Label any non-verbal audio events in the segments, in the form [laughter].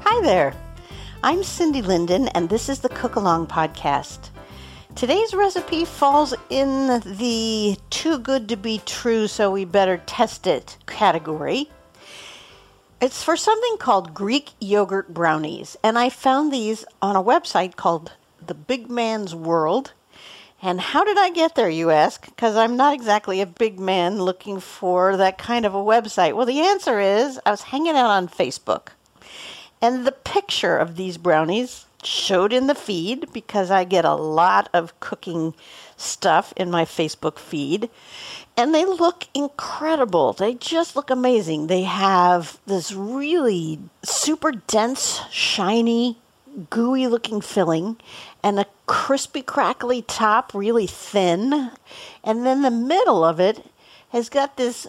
Hi there. I'm Cindy Linden, and this is the Cookalong Podcast. Today's recipe falls in the too good to be true, so we better test it category. It's for something called Greek yogurt brownies, and I found these on a website called The Big Man's World. And how did I get there, you ask? Because I'm not exactly a big man looking for that kind of a website. Well, the answer is I was hanging out on Facebook, and the picture of these brownies showed in the feed because I get a lot of cooking stuff in my Facebook feed. And they look incredible. They just look amazing. They have this really super dense, shiny, gooey looking filling and a crispy, crackly top, really thin. And then the middle of it has got this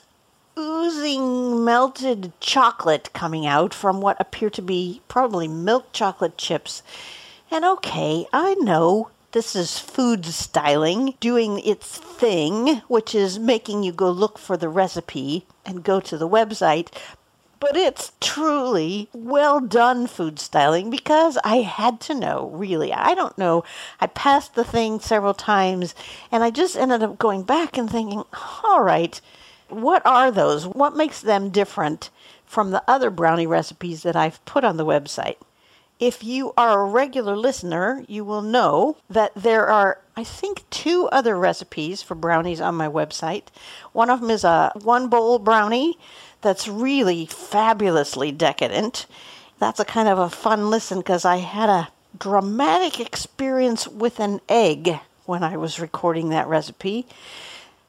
oozing melted chocolate coming out from what appear to be probably milk chocolate chips. And okay, I know this is food styling doing its thing, which is making you go look for the recipe and go to the website. But it's truly well done food styling because I had to know, really. I don't know. I passed the thing several times and I just ended up going back and thinking, all right, what are those? What makes them different from the other brownie recipes that I've put on the website? If you are a regular listener, you will know that there are, I think, two other recipes for brownies on my website. One of them is a one bowl brownie that's really fabulously decadent. That's a kind of a fun listen because I had a dramatic experience with an egg when I was recording that recipe.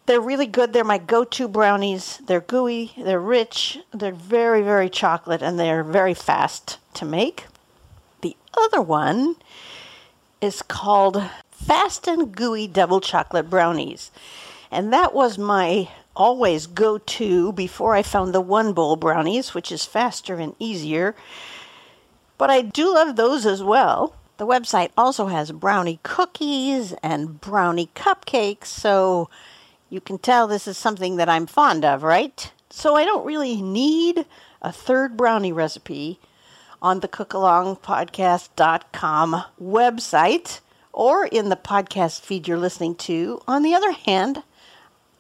They're really good. They're my go to brownies. They're gooey, they're rich, they're very, very chocolate, and they're very fast to make. The other one is called Fast and Gooey Double Chocolate Brownies. And that was my always go to before I found the one bowl brownies, which is faster and easier. But I do love those as well. The website also has brownie cookies and brownie cupcakes, so you can tell this is something that I'm fond of, right? So I don't really need a third brownie recipe on the cookalongpodcast.com website or in the podcast feed you're listening to. On the other hand,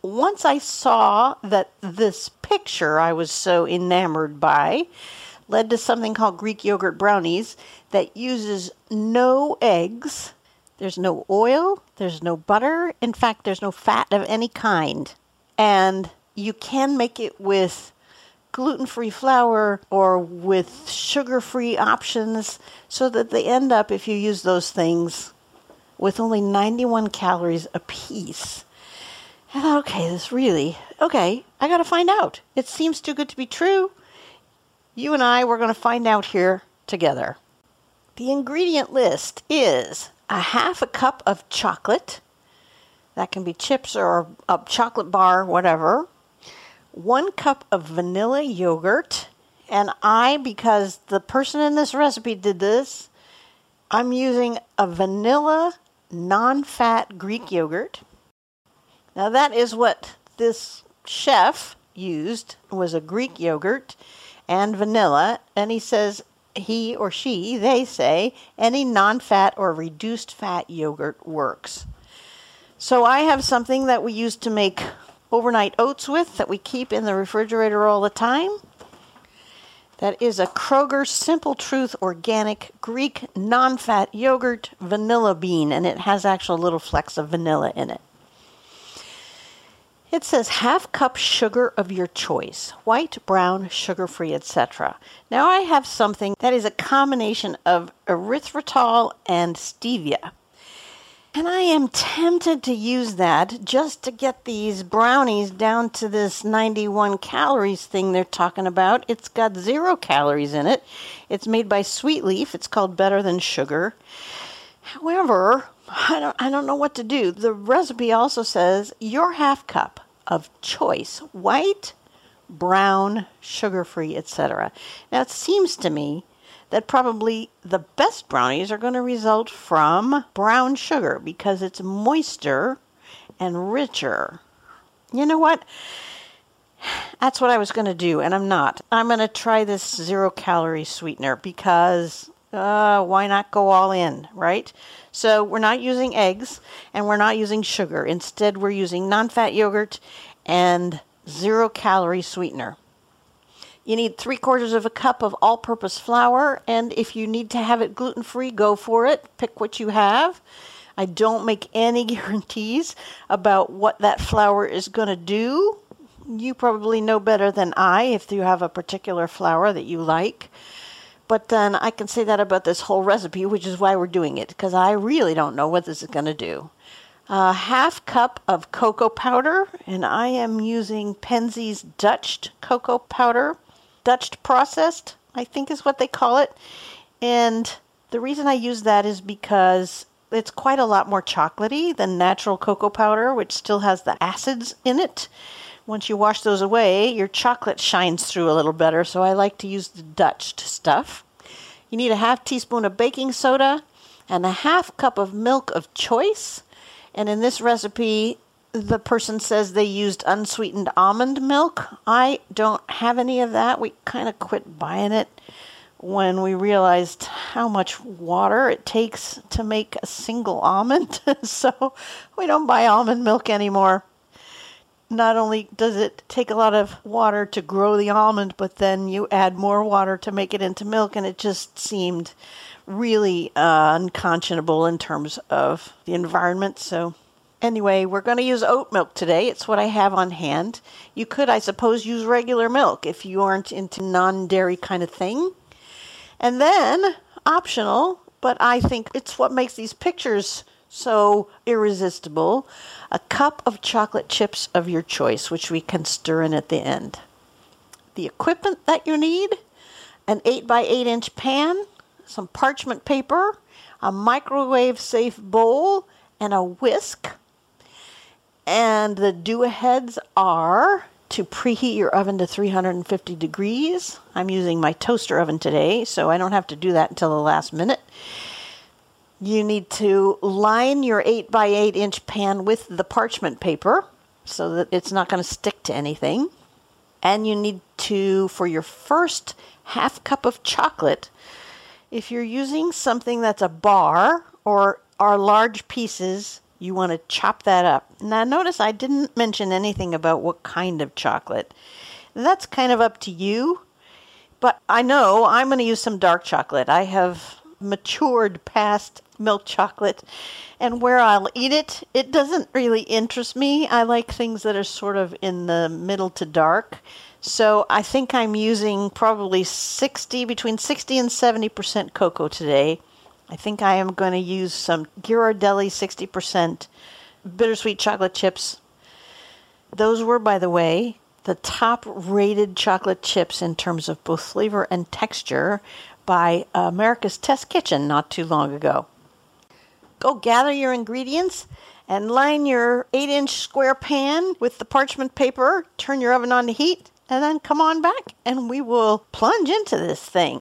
once I saw that this picture I was so enamored by led to something called Greek yogurt brownies that uses no eggs, there's no oil, there's no butter, in fact, there's no fat of any kind. And you can make it with gluten free flour or with sugar free options so that they end up, if you use those things, with only 91 calories a piece. And okay, this really, okay, I gotta find out. It seems too good to be true. You and I, we're gonna find out here together. The ingredient list is a half a cup of chocolate. That can be chips or a chocolate bar, whatever one cup of vanilla yogurt. And I, because the person in this recipe did this, I'm using a vanilla non fat Greek yogurt. Now, that is what this chef used was a Greek yogurt and vanilla, and he says he or she, they say, any non fat or reduced fat yogurt works. So I have something that we use to make overnight oats with that we keep in the refrigerator all the time. That is a Kroger Simple Truth organic Greek non fat yogurt vanilla bean, and it has actual little flecks of vanilla in it. It says half cup sugar of your choice, white, brown, sugar free, etc. Now I have something that is a combination of erythritol and stevia. And I am tempted to use that just to get these brownies down to this 91 calories thing they're talking about. It's got zero calories in it. It's made by Sweet Leaf. It's called Better Than Sugar. However, I don't, I don't know what to do. The recipe also says your half cup of choice white, brown, sugar free, etc. Now it seems to me that probably the best brownies are going to result from brown sugar because it's moister and richer. You know what? [sighs] That's what I was going to do, and I'm not. I'm going to try this zero calorie sweetener because uh, why not go all in, right? So we're not using eggs and we're not using sugar. Instead, we're using non fat yogurt and zero calorie sweetener. You need three quarters of a cup of all purpose flour, and if you need to have it gluten free, go for it. Pick what you have. I don't make any [laughs] guarantees about what that flour is going to do. You probably know better than I if you have a particular flour that you like. But then I can say that about this whole recipe, which is why we're doing it, because I really don't know what this is going to do. A half cup of cocoa powder, and I am using Penzeys Dutched cocoa powder. Dutch processed, I think is what they call it. And the reason I use that is because it's quite a lot more chocolatey than natural cocoa powder, which still has the acids in it. Once you wash those away, your chocolate shines through a little better, so I like to use the Dutched stuff. You need a half teaspoon of baking soda and a half cup of milk of choice. And in this recipe, the person says they used unsweetened almond milk. I don't have any of that. We kind of quit buying it when we realized how much water it takes to make a single almond. [laughs] so we don't buy almond milk anymore. Not only does it take a lot of water to grow the almond, but then you add more water to make it into milk, and it just seemed really uh, unconscionable in terms of the environment. So Anyway, we're going to use oat milk today. It's what I have on hand. You could, I suppose, use regular milk if you aren't into non dairy kind of thing. And then, optional, but I think it's what makes these pictures so irresistible a cup of chocolate chips of your choice, which we can stir in at the end. The equipment that you need an 8 by 8 inch pan, some parchment paper, a microwave safe bowl, and a whisk. And the do aheads are to preheat your oven to 350 degrees. I'm using my toaster oven today, so I don't have to do that until the last minute. You need to line your 8 by 8 inch pan with the parchment paper so that it's not going to stick to anything. And you need to, for your first half cup of chocolate, if you're using something that's a bar or are large pieces, you want to chop that up. Now, notice I didn't mention anything about what kind of chocolate. That's kind of up to you. But I know I'm going to use some dark chocolate. I have matured past milk chocolate, and where I'll eat it, it doesn't really interest me. I like things that are sort of in the middle to dark. So I think I'm using probably 60, between 60 and 70% cocoa today. I think I am going to use some Ghirardelli 60% bittersweet chocolate chips. Those were, by the way, the top rated chocolate chips in terms of both flavor and texture by America's Test Kitchen not too long ago. Go gather your ingredients and line your 8 inch square pan with the parchment paper, turn your oven on to heat, and then come on back and we will plunge into this thing.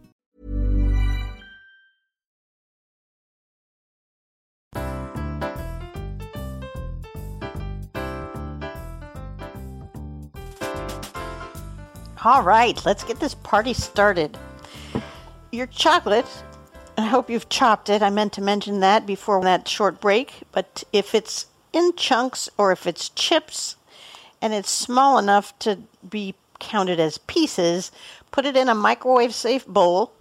All right, let's get this party started. Your chocolate, I hope you've chopped it. I meant to mention that before that short break, but if it's in chunks or if it's chips and it's small enough to be counted as pieces, put it in a microwave safe bowl.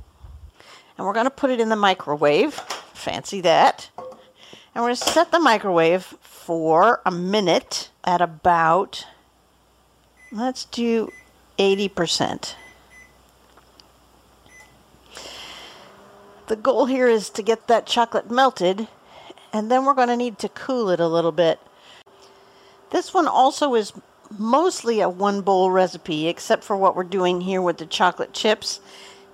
And we're going to put it in the microwave. Fancy that. And we're going to set the microwave for a minute at about, let's do 80%. The goal here is to get that chocolate melted, and then we're going to need to cool it a little bit. This one also is mostly a one bowl recipe, except for what we're doing here with the chocolate chips,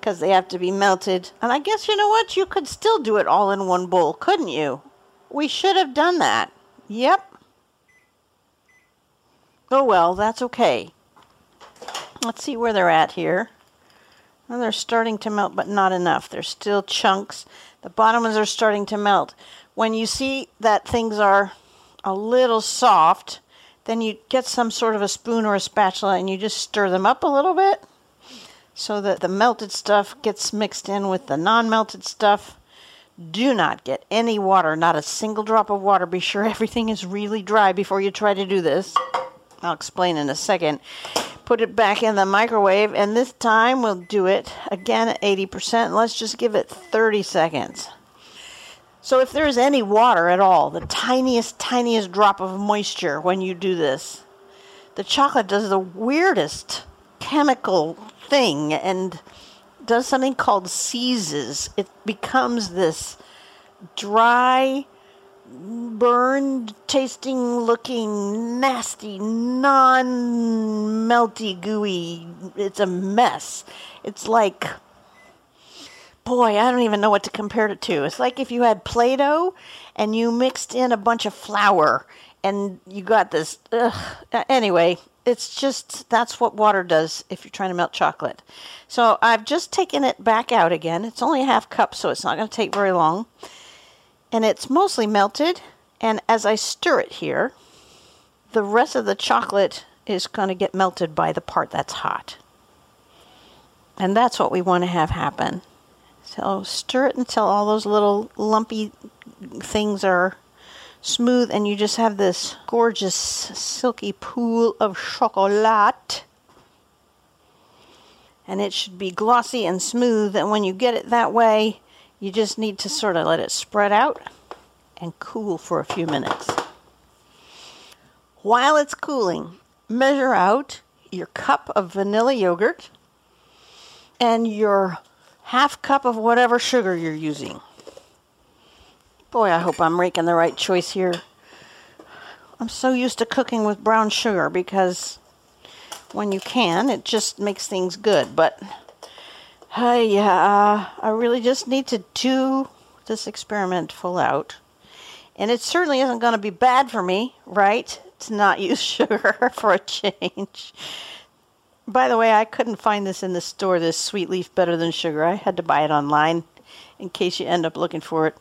because they have to be melted. And I guess you know what? You could still do it all in one bowl, couldn't you? We should have done that. Yep. Oh well, that's okay. Let's see where they're at here. Well, they're starting to melt, but not enough. There's still chunks. The bottom ones are starting to melt. When you see that things are a little soft, then you get some sort of a spoon or a spatula and you just stir them up a little bit so that the melted stuff gets mixed in with the non melted stuff. Do not get any water, not a single drop of water. Be sure everything is really dry before you try to do this. I'll explain in a second. Put it back in the microwave, and this time we'll do it again at 80%. Let's just give it 30 seconds. So, if there's any water at all, the tiniest, tiniest drop of moisture when you do this, the chocolate does the weirdest chemical thing and does something called seizes. It becomes this dry, burned tasting looking nasty non melty gooey. It's a mess. It's like boy i don't even know what to compare it to. It's like if you had play-doh and you mixed in a bunch of flour and you got this ugh. anyway it's just that's what water does if you're trying to melt chocolate. So i've just taken it back out again. It's only a half cup so it's not going to take very long and it's mostly melted and as I stir it here, the rest of the chocolate is going to get melted by the part that's hot. And that's what we want to have happen. So stir it until all those little lumpy things are smooth and you just have this gorgeous silky pool of chocolate. And it should be glossy and smooth and when you get it that way, You just need to sort of let it spread out and cool for a few minutes. While it's cooling, measure out your cup of vanilla yogurt and your half cup of whatever sugar you're using. Boy, I hope I'm making the right choice here. I'm so used to cooking with brown sugar because when you can, it just makes things good. But uh, yeah, I really just need to do this experiment full out. And it certainly isn't going to be bad for me, right? To not [laughs] use sugar for a change. By the way, I couldn't find this in the store, this sweet leaf better than sugar. I had to buy it online in case you end up looking for it.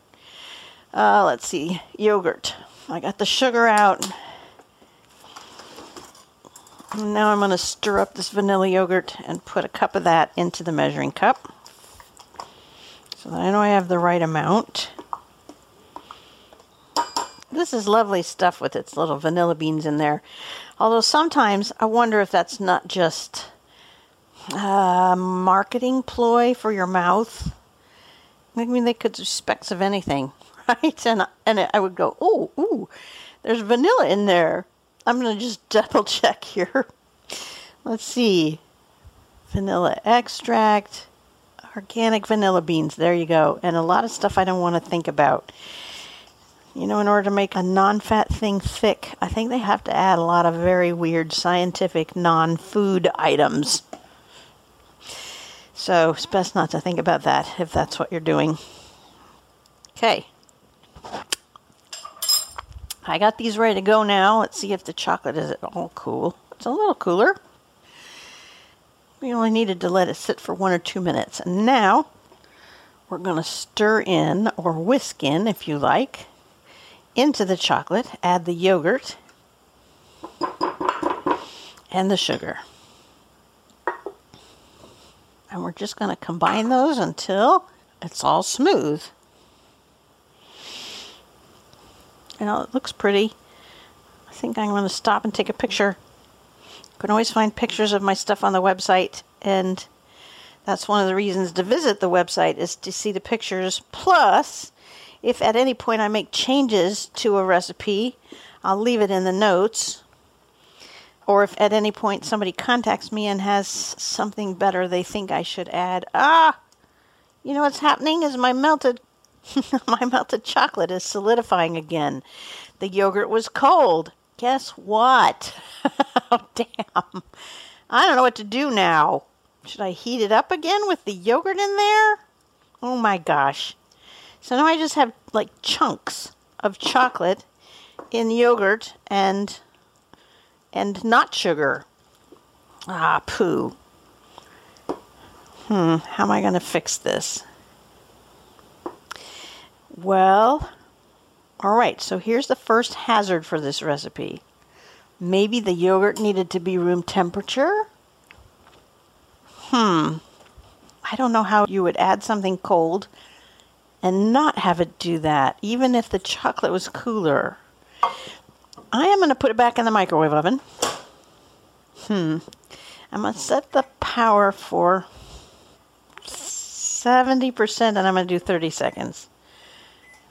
Uh, let's see, yogurt. I got the sugar out. Now I'm going to stir up this vanilla yogurt and put a cup of that into the measuring cup. So that I know I have the right amount. This is lovely stuff with its little vanilla beans in there. Although sometimes I wonder if that's not just a marketing ploy for your mouth. I mean, they could do of anything, [laughs] right? And and I would go, oh, ooh, there's vanilla in there. I'm gonna just [laughs] double check here. Let's see, vanilla extract, organic vanilla beans. There you go, and a lot of stuff I don't want to think about. You know, in order to make a non fat thing thick, I think they have to add a lot of very weird scientific non food items. So it's best not to think about that if that's what you're doing. Okay. I got these ready to go now. Let's see if the chocolate is at all cool. It's a little cooler. We only needed to let it sit for one or two minutes. And now we're going to stir in, or whisk in if you like, into the chocolate, add the yogurt and the sugar. And we're just going to combine those until it's all smooth. You know, it looks pretty. I think I'm going to stop and take a picture. You can always find pictures of my stuff on the website, and that's one of the reasons to visit the website is to see the pictures. Plus, if at any point I make changes to a recipe, I'll leave it in the notes. Or if at any point somebody contacts me and has something better they think I should add, ah, you know what's happening is my melted [laughs] my melted chocolate is solidifying again. The yogurt was cold. Guess what? [laughs] oh, damn. I don't know what to do now. Should I heat it up again with the yogurt in there? Oh my gosh. So now I just have like chunks of chocolate in yogurt and and not sugar. Ah, poo. Hmm, how am I going to fix this? Well, all right, so here's the first hazard for this recipe. Maybe the yogurt needed to be room temperature? Hmm. I don't know how you would add something cold and not have it do that, even if the chocolate was cooler. I am going to put it back in the microwave oven. Hmm. I'm going to set the power for 70% and I'm going to do 30 seconds.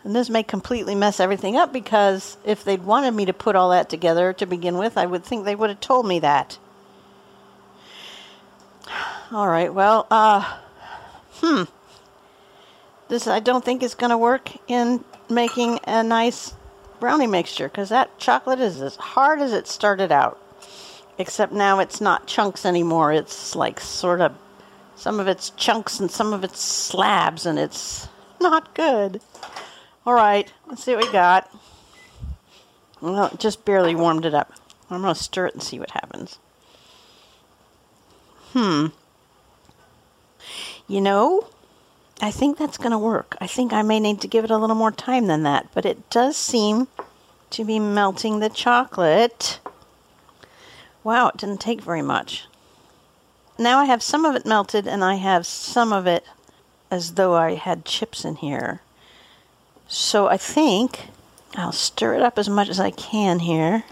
And this may completely mess everything up because if they'd wanted me to put all that together to begin with, I would think they would have told me that. All right, well, uh, hmm. This I don't think is going to work in making a nice brownie mixture because that chocolate is as hard as it started out. Except now it's not chunks anymore. It's like sort of some of it's chunks and some of it's slabs, and it's not good. All right, let's see what we got. Well, just barely warmed it up. I'm going to stir it and see what happens. Hmm. You know, I think that's going to work. I think I may need to give it a little more time than that, but it does seem to be melting the chocolate. Wow, it didn't take very much. Now I have some of it melted and I have some of it as though I had chips in here. So I think I'll stir it up as much as I can here.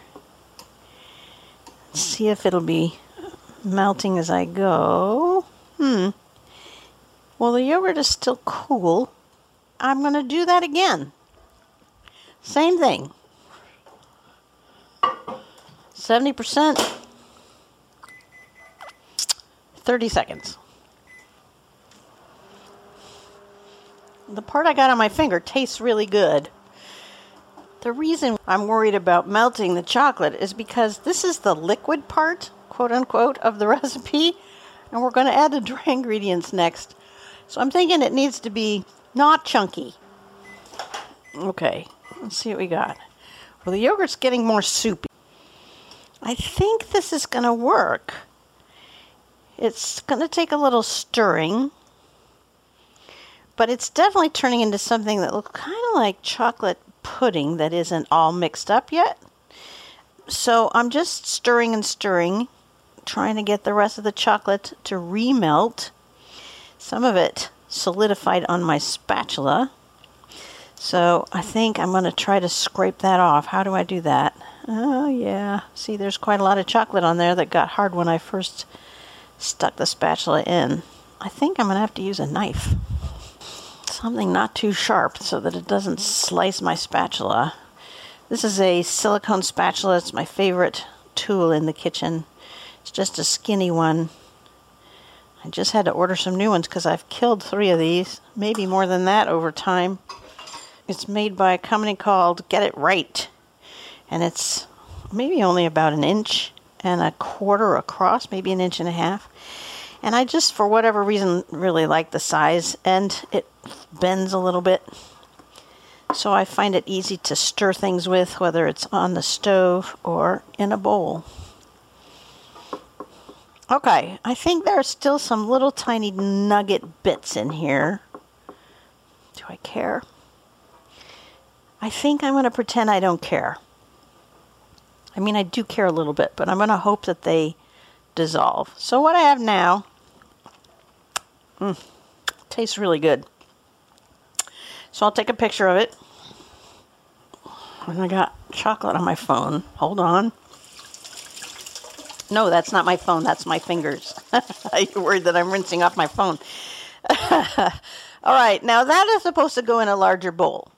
See if it'll be melting as I go. Hmm. Well, the yogurt is still cool, I'm going to do that again. Same thing. 70%, 30 seconds. The part I got on my finger tastes really good. The reason I'm worried about melting the chocolate is because this is the liquid part, quote unquote, of the [laughs] recipe, and we're going to add the dry [laughs] ingredients next. So I'm thinking it needs to be not chunky. Okay, let's see what we got. Well, the yogurt's getting more soupy. I think this is going to work. It's going to take a little stirring, but it's definitely turning into something that looks kind of like chocolate pudding that isn't all mixed up yet. So I'm just stirring and stirring, trying to get the rest of the chocolate to remelt. Some of it solidified on my spatula. So I think I'm going to try to scrape that off. How do I do that? Oh, yeah. See, there's quite a lot of chocolate on there that got hard when I first stuck the spatula in. I think I'm going to have to use a knife something not too sharp so that it doesn't slice my spatula. This is a silicone spatula. It's my favorite tool in the kitchen. It's just a skinny one. I just had to order some new ones because I've killed three of these, maybe more than that over time. It's made by a company called Get It Right, and it's maybe only about an inch and a quarter across, maybe an inch and a half. And I just, for whatever reason, really like the size, and it bends a little bit. So I find it easy to stir things with, whether it's on the stove or in a bowl. Okay, I think there are still some little tiny nugget bits in here. Do I care? I think I'm going to pretend I don't care. I mean, I do care a little bit, but I'm going to hope that they dissolve. So, what I have now mm, tastes really good. So I'll take a picture of it. And I got chocolate on my phone. Hold on. No, that's not my phone. That's my fingers. [laughs] You're worried that I'm rinsing off my phone. [laughs] All right, now that is supposed to go in a larger bowl.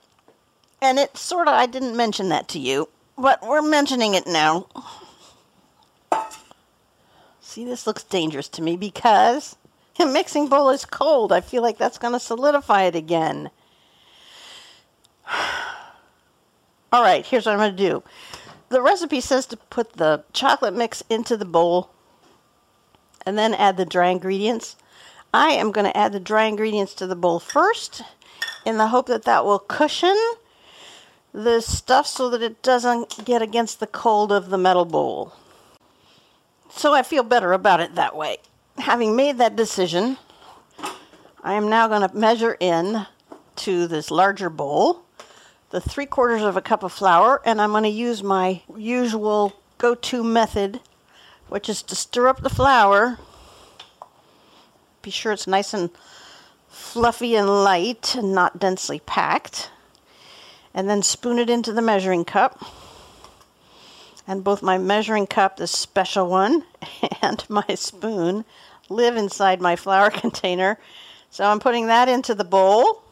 And it's sort of, I didn't mention that to you, but we're mentioning it now. See, this looks dangerous to me because the [laughs] mixing bowl is cold. I feel like that's going to solidify it again. [sighs] All right, here's what I'm going to do. The recipe says to put the chocolate mix into the bowl and then add the dry ingredients. I am going to add the dry ingredients to the bowl first in the hope that that will cushion the stuff so that it doesn't get against the cold of the metal bowl. So I feel better about it that way. Having made that decision, I am now going to measure in to this larger bowl the three quarters of a cup of flour, and I'm going to use my usual go to method, which is to stir up the flour. Be sure it's nice and fluffy and light and not densely packed. And then spoon it into the measuring cup. And both my measuring cup, this special one, [laughs] and my spoon live inside my flour [laughs] container. So I'm putting that into the bowl.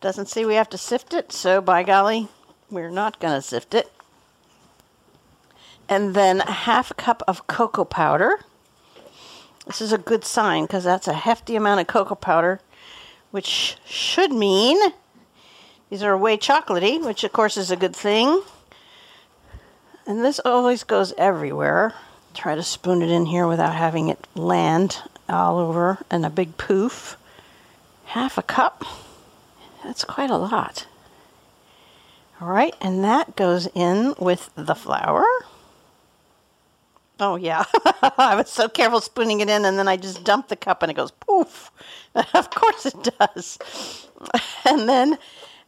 Doesn't see we have to sift it, so by golly, we're not going to sift it. And then a half a cup of cocoa powder. This is a good sign because that's a hefty amount of cocoa powder, which should mean these are way chocolatey, which of course is a good thing. And this always goes everywhere. Try to spoon it in here without having it land all over in a big poof. Half a cup. That's quite a lot. All right, and that goes in with the flour. Oh, yeah. [laughs] I was so careful spooning it in, and then I just dump the cup and it goes poof. [laughs] of course it does. [laughs] And then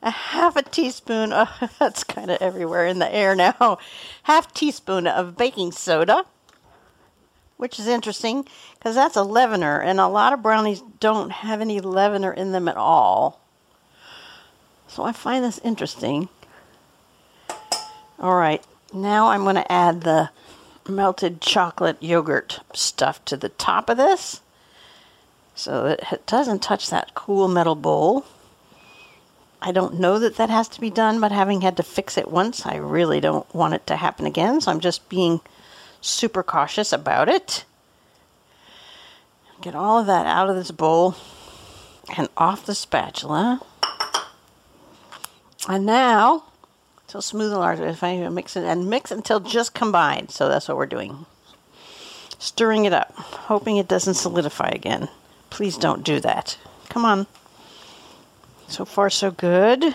a half a teaspoon, oh, that's kind of everywhere in the air now, half teaspoon of baking soda, which is interesting because that's a leavener, and a lot of brownies don't have any leavener in them at all. So I find this interesting. All right, now I'm going to add the melted chocolate yogurt stuff to the top of this so that it doesn't touch that cool metal bowl. I don't know that that has to be done, but having had to fix it once, I really don't want it to happen again. So I'm just being super cautious about it. Get all of that out of this bowl and off the spatula. And now, until smooth and large, if I mix it and mix until just combined. So that's what we're doing. Stirring it up, hoping it doesn't solidify again. Please don't do that. Come on. So far, so good.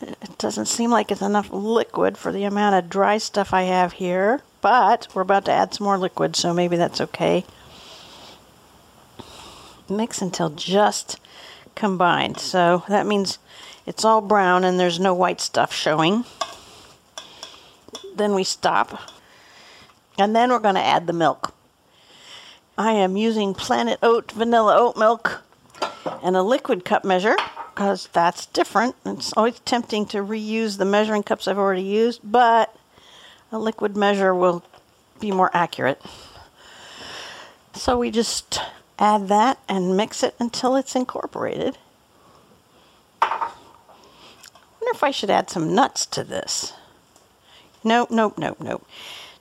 It doesn't seem like it's enough liquid for the amount of dry stuff I have here, but we're about to add some more liquid, so maybe that's okay. Mix until just combined. So that means it's all brown and there's no white stuff showing. Then we stop. And then we're going to add the milk. I am using Planet Oat vanilla oat milk and a liquid cup measure because that's different. It's always tempting to reuse the measuring cups I've already used, but a liquid measure will be more accurate. So we just add that and mix it until it's incorporated. I wonder if I should add some nuts to this. Nope, nope, nope, nope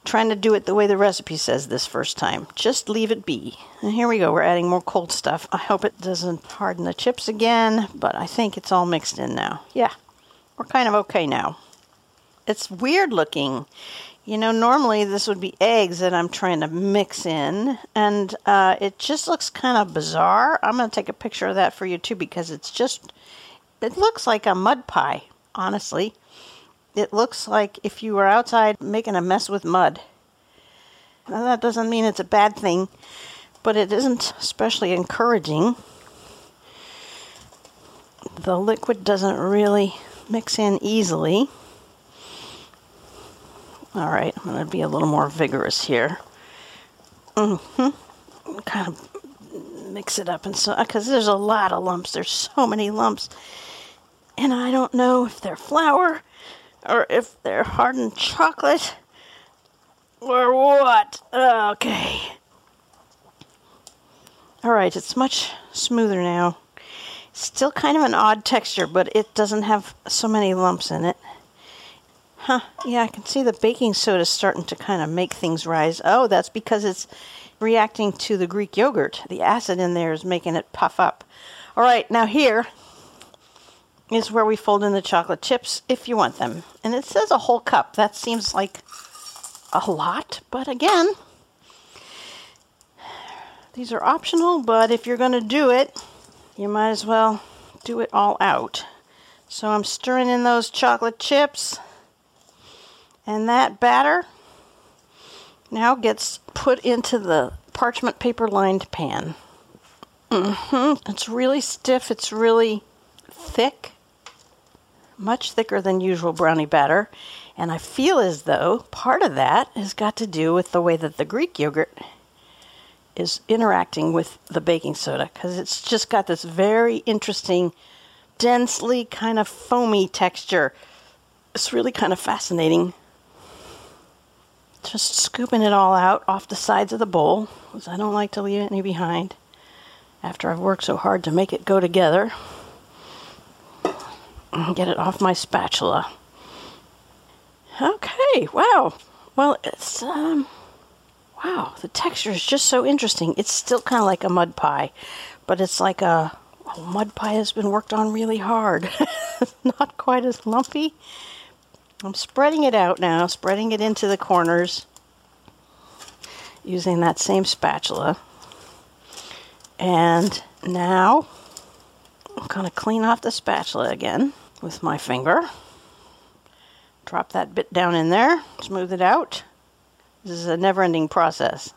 trying to do it the way the recipe says this first time. Just leave it be. And here we go. We're adding more cold stuff. I hope it doesn't harden the chips again, but I think it's all mixed in now. Yeah, we're kind of okay now. It's weird looking. You know, normally this would be eggs that I'm trying to mix in, and uh, it just looks kind of bizarre. I'm going to take a picture of that for you too because it's just, it looks like a mud pie, honestly. It looks like if you were outside making a mess with mud. Now, that doesn't mean it's a bad thing, but it isn't especially encouraging. The liquid doesn't really mix in easily. All right, I'm going to be a little more vigorous here. Mm-hmm. Kind of mix it up and so because there's a lot of lumps. There's so many lumps, and I don't know if they're flour or if they're hardened chocolate or what. Okay. All right, it's much smoother now. Still kind of an odd texture, but it doesn't have so many lumps in it. Huh, yeah, I can see the baking soda starting to kind of make things rise. Oh, that's because it's reacting to the Greek yogurt. The acid in there is making it puff up. All right, now here is where we fold in the chocolate chips if you want them. And it says a whole cup. That seems like a lot, but again, these are optional, but if you're going to do it, you might as well do it all out. So I'm stirring in those chocolate chips, and that batter now gets put into the parchment paper lined pan. Mm-hmm. It's really stiff, it's really thick much thicker than usual brownie batter. And I feel as though part of that has got to do with the way that the Greek yogurt is interacting with the baking soda because it's just got this very interesting, densely kind of foamy texture. It's really kind of fascinating. Just scooping it all out off the sides of the bowl because I don't like to leave any behind after I've worked so hard to make it go together and get it off my spatula. Okay, wow. Well, it's, um, wow, the texture is just so interesting. It's still kind of like a mud pie, but it's like a, a mud pie that's been worked on really hard. [laughs] Not quite as lumpy. I'm spreading it out now, spreading it into the corners using that same spatula. And now I'm going to clean off the spatula again with my finger. Drop that bit down in there, smooth it out. This is a never ending process.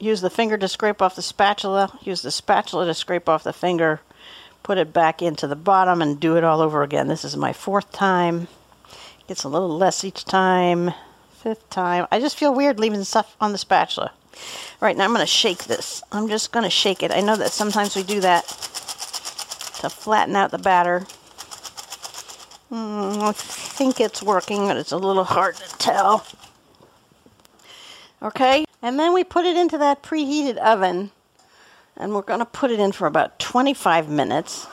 Use the finger to scrape off the spatula, use the spatula to scrape off the finger, put it back into the bottom, and do it all over again. This is my fourth time. Gets a little less each time. Fifth time. I just feel weird leaving stuff on the spatula. All right, now I'm going to shake this. I'm just going to shake it. I know that sometimes we do that to flatten out the batter. Mm, I think it's working, but it's a little hard to tell. Okay, and then we put it into that preheated oven, and we're going to put it in for about 25 minutes.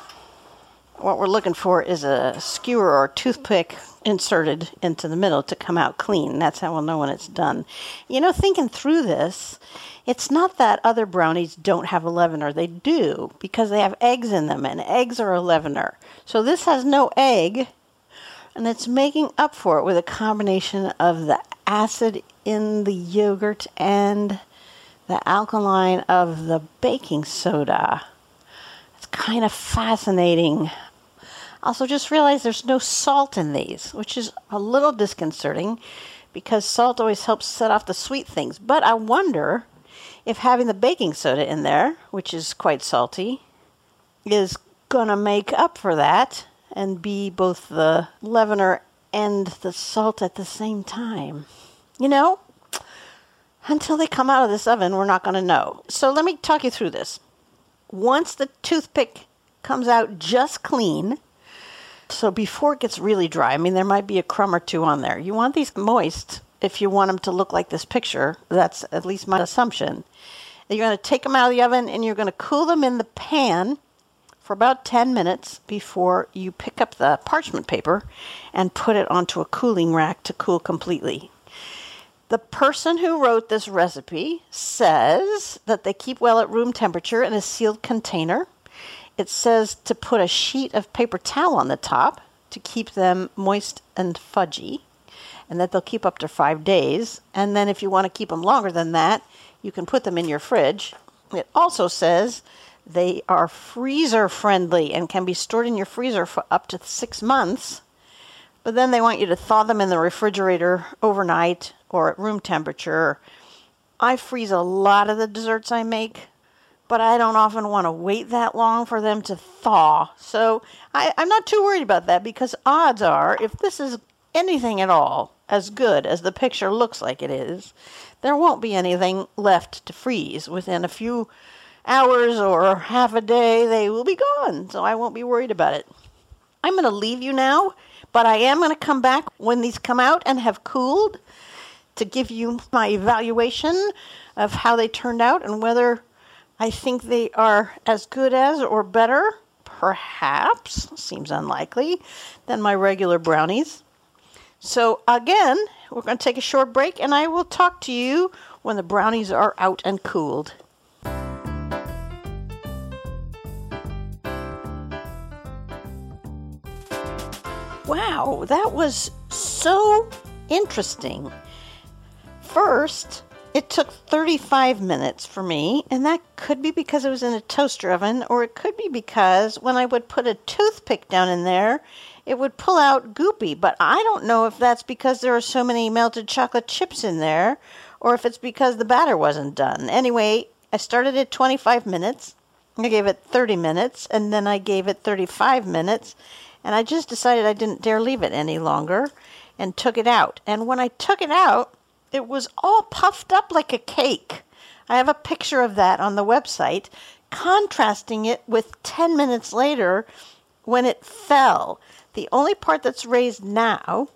what we're looking for is a skewer or toothpick inserted into the middle to come out clean. That's how we'll know when it's done. You know, thinking through this, it's not that other brownies don't have a leavener. They do because they have eggs in them, and eggs are a leavener. So this has no egg, and it's making up for it with a combination of the acid in the yogurt and the alkaline of the baking soda. It's kind of fascinating. Also, just realize there's no salt in these, which is a little disconcerting because salt always helps set off the sweet things. But I wonder if having the baking soda in there, which is quite salty, is going to make up for that and be both the leavener and the salt at the same time. You know, until they come out of this oven, we're not going to know. So let me talk you through this. Once the toothpick comes out just clean, so before it gets really dry, I mean, there might be a crumb or two on there. You want these moist if you want them to look like this picture. That's at least my assumption. You're going to take them out of the oven and you're going to cool them in the pan for about 10 minutes before you pick up the parchment paper and put it onto a cooling rack to cool completely. The person who wrote this recipe says that they keep well at room temperature in a sealed container. It says to put a sheet of paper towel on the top to keep them moist and fudgy, and that they'll keep up to five days. And then, if you want to keep them longer than that, you can put them in your fridge. It also says they are freezer friendly and can be stored in your freezer for up to six months. But then they want you to thaw them in the refrigerator overnight or at room temperature. I freeze a lot of the desserts I make, but I don't often want to wait that long for them to thaw. So I, am not too worried about that because odds are, if this is anything at all as good as the picture looks like it is, there won't be anything left to freeze. Within a few hours or half a day, they will be gone. So I won't be worried about it. I'm going to leave you now, but I am going to come back when these come out and have cooled to give you my evaluation of how they turned out and whether I think they are as good as or better, perhaps, seems unlikely, than my regular brownies. So, again, we're going to take a short break and I will talk to you when the brownies are out and cooled. Wow, that was so interesting. First, it took 35 minutes for me, and that could be because it was in a toaster oven, or it could be because when I would put a toothpick down in there, it would pull out goopy. But I don't know if that's because there are so many melted chocolate chips in there, or if it's because the batter wasn't done. Anyway, I started at 25 minutes, I gave it 30 minutes, and then I gave it 35 minutes, and I just decided I didn't dare leave it any longer and took it out. And when I took it out, it was all puffed up like a cake. I have a picture of that on the website, contrasting it with 10 minutes later when it fell. The only part that's raised now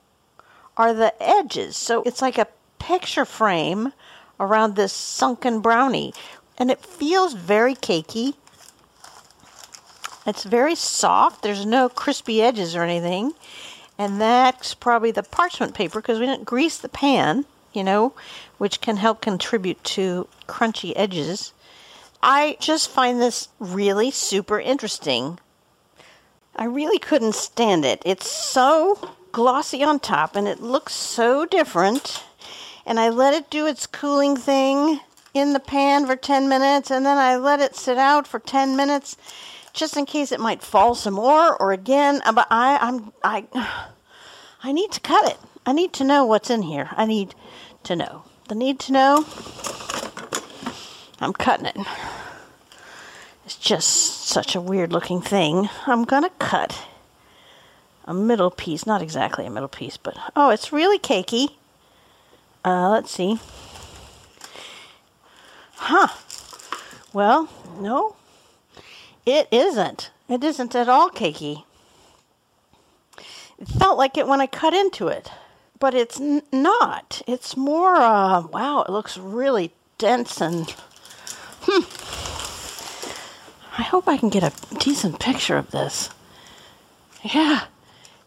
are the edges. So it's like a picture frame around this sunken brownie. And it feels very cakey. It's very soft. There's no crispy edges or anything. And that's probably the parchment paper because we didn't grease the pan you know, which can help contribute to crunchy edges. I just find this really super interesting. I really couldn't stand it. It's so glossy on top and it looks so different. And I let it do its cooling thing in the pan for 10 minutes and then I let it sit out for 10 minutes just in case it might fall some more or again uh, but I I'm I [sighs] I need to cut it. I need to know what's in here. I need to know. The need to know, I'm cutting it. It's just such a weird looking thing. I'm gonna cut a middle piece, not exactly a middle piece, but oh, it's really cakey. Uh, let's see. Huh. Well, no, it isn't. It isn't at all cakey. It felt like it when I cut into it but it's n- not. It's more, uh, wow, it looks really dense and. Hmm. I hope I can get a decent picture of this. Yeah,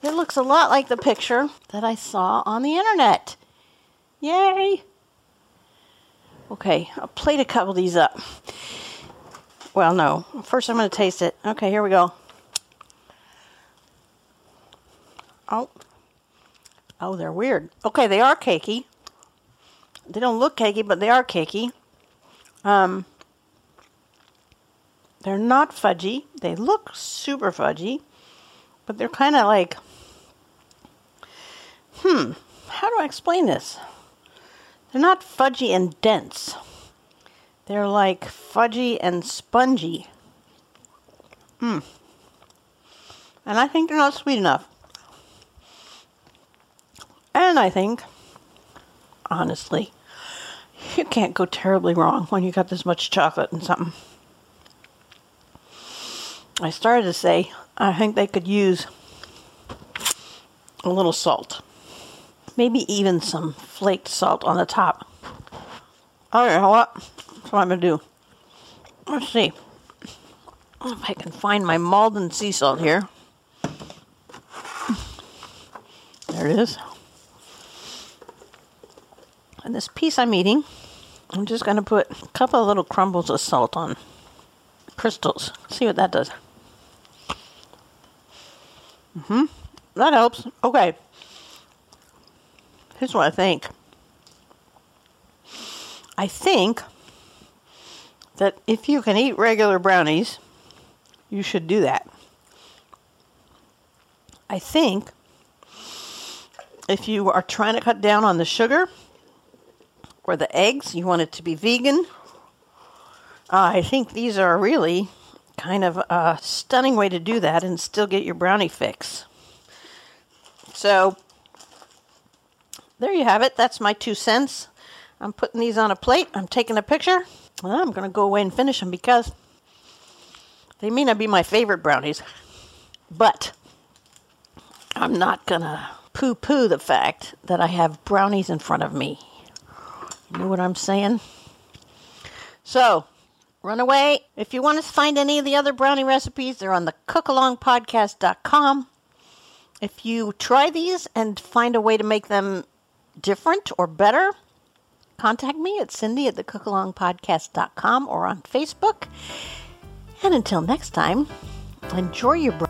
it looks a lot like the picture that I saw on the internet. Yay! Okay, I'll plate a couple of these up. Well, no. First, I'm going to taste it. Okay, here we go. Oh. Oh, they're weird. Okay, they are cakey. They don't look cakey, but they are cakey. Um, they're not fudgy. They look super fudgy, but they're kind of like, hmm, how do I explain this? They're not fudgy and dense. They're like fudgy and spongy. Mmm. And I think they're not sweet enough. And I think, honestly, you can't go terribly wrong when you got this much chocolate and something. I started to say, I think they could use a little salt. Maybe even some flaked salt on the top. Oh, know what? That's what I'm going to do. Let's see if I can find my Maldon sea salt here. There it is. And this piece I'm eating, I'm just going to put a couple of little crumbles of salt on crystals. See what that does. Mm-hmm. That helps. Okay. Here's what I think. I think that if you can eat regular brownies, you should do that. I think if you are trying to cut down on the sugar or the eggs, you want it to be vegan. Uh, I think these are really kind of a stunning way to do that and still get your brownie fix. So, there you have it. That's my two cents. I'm putting these on a plate. I'm taking a picture. I'm going to go away and finish them because they may not be my favorite brownies. But I'm not going to poo poo the fact that I have brownies in front of me. You know what I'm saying? So, run away. If you want to find any of the other brownie recipes, they're on the cookalongpodcast.com. If you try these and find a way to make them different or better, contact me at cindy at the cookalongpodcast.com or on Facebook. And until next time, enjoy your brownie.